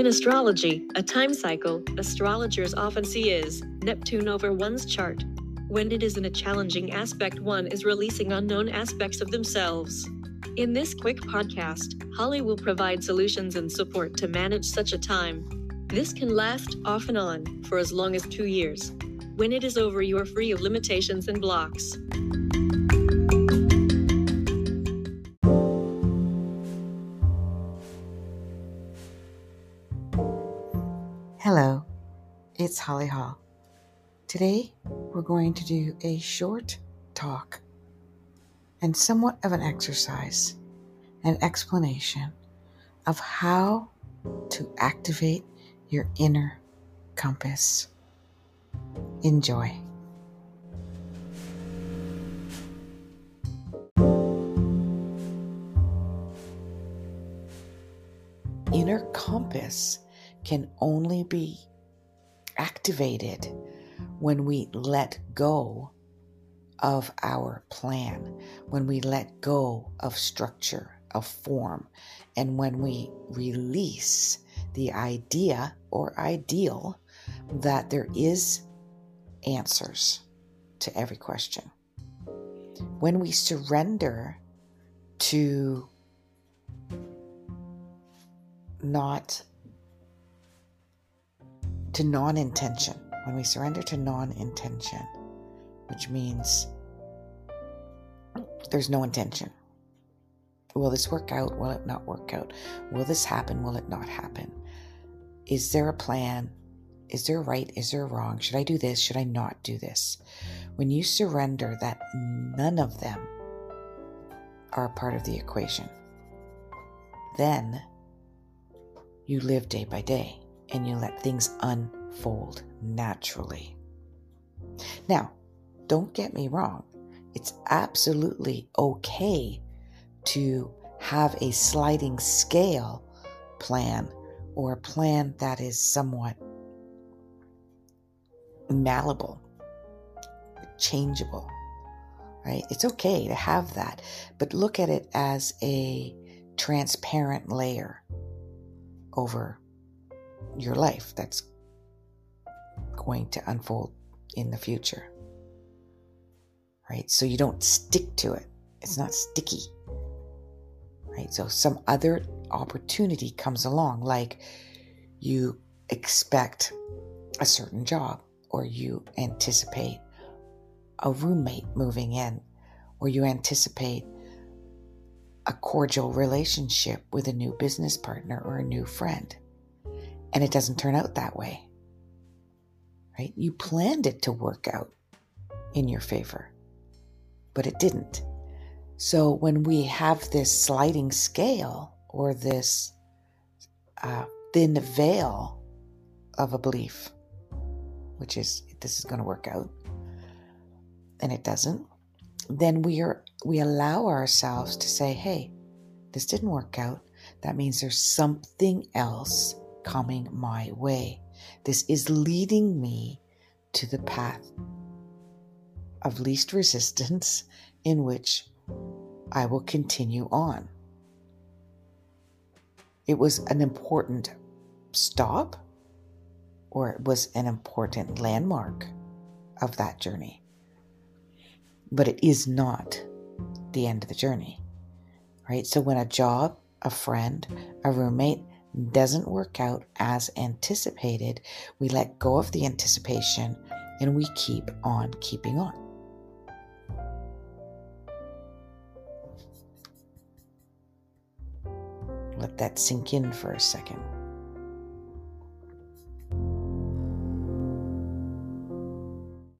In astrology, a time cycle astrologers often see is Neptune over one's chart. When it is in a challenging aspect, one is releasing unknown aspects of themselves. In this quick podcast, Holly will provide solutions and support to manage such a time. This can last off and on for as long as two years. When it is over, you are free of limitations and blocks. Hello, it's Holly Hall. Today we're going to do a short talk and somewhat of an exercise, an explanation of how to activate your inner compass. Enjoy. Inner compass can only be activated when we let go of our plan, when we let go of structure, of form, and when we release the idea or ideal that there is answers to every question. When we surrender to not to non intention, when we surrender to non intention, which means there's no intention. Will this work out? Will it not work out? Will this happen? Will it not happen? Is there a plan? Is there right? Is there wrong? Should I do this? Should I not do this? When you surrender that none of them are a part of the equation, then you live day by day and you let things unfold naturally. Now, don't get me wrong, it's absolutely okay to have a sliding scale plan or a plan that is somewhat malleable, changeable, right? It's okay to have that, but look at it as a transparent layer over your life that's going to unfold in the future. Right? So you don't stick to it. It's not sticky. Right? So some other opportunity comes along, like you expect a certain job, or you anticipate a roommate moving in, or you anticipate a cordial relationship with a new business partner or a new friend and it doesn't turn out that way. Right? You planned it to work out in your favor, but it didn't. So when we have this sliding scale or this uh, thin veil of a belief, which is this is going to work out, and it doesn't, then we are we allow ourselves to say, "Hey, this didn't work out. That means there's something else coming my way. This is leading me to the path of least resistance in which I will continue on. It was an important stop, or it was an important landmark of that journey. But it is not the end of the journey, right? So when a job, a friend, a roommate, doesn't work out as anticipated, we let go of the anticipation and we keep on keeping on. Let that sink in for a second.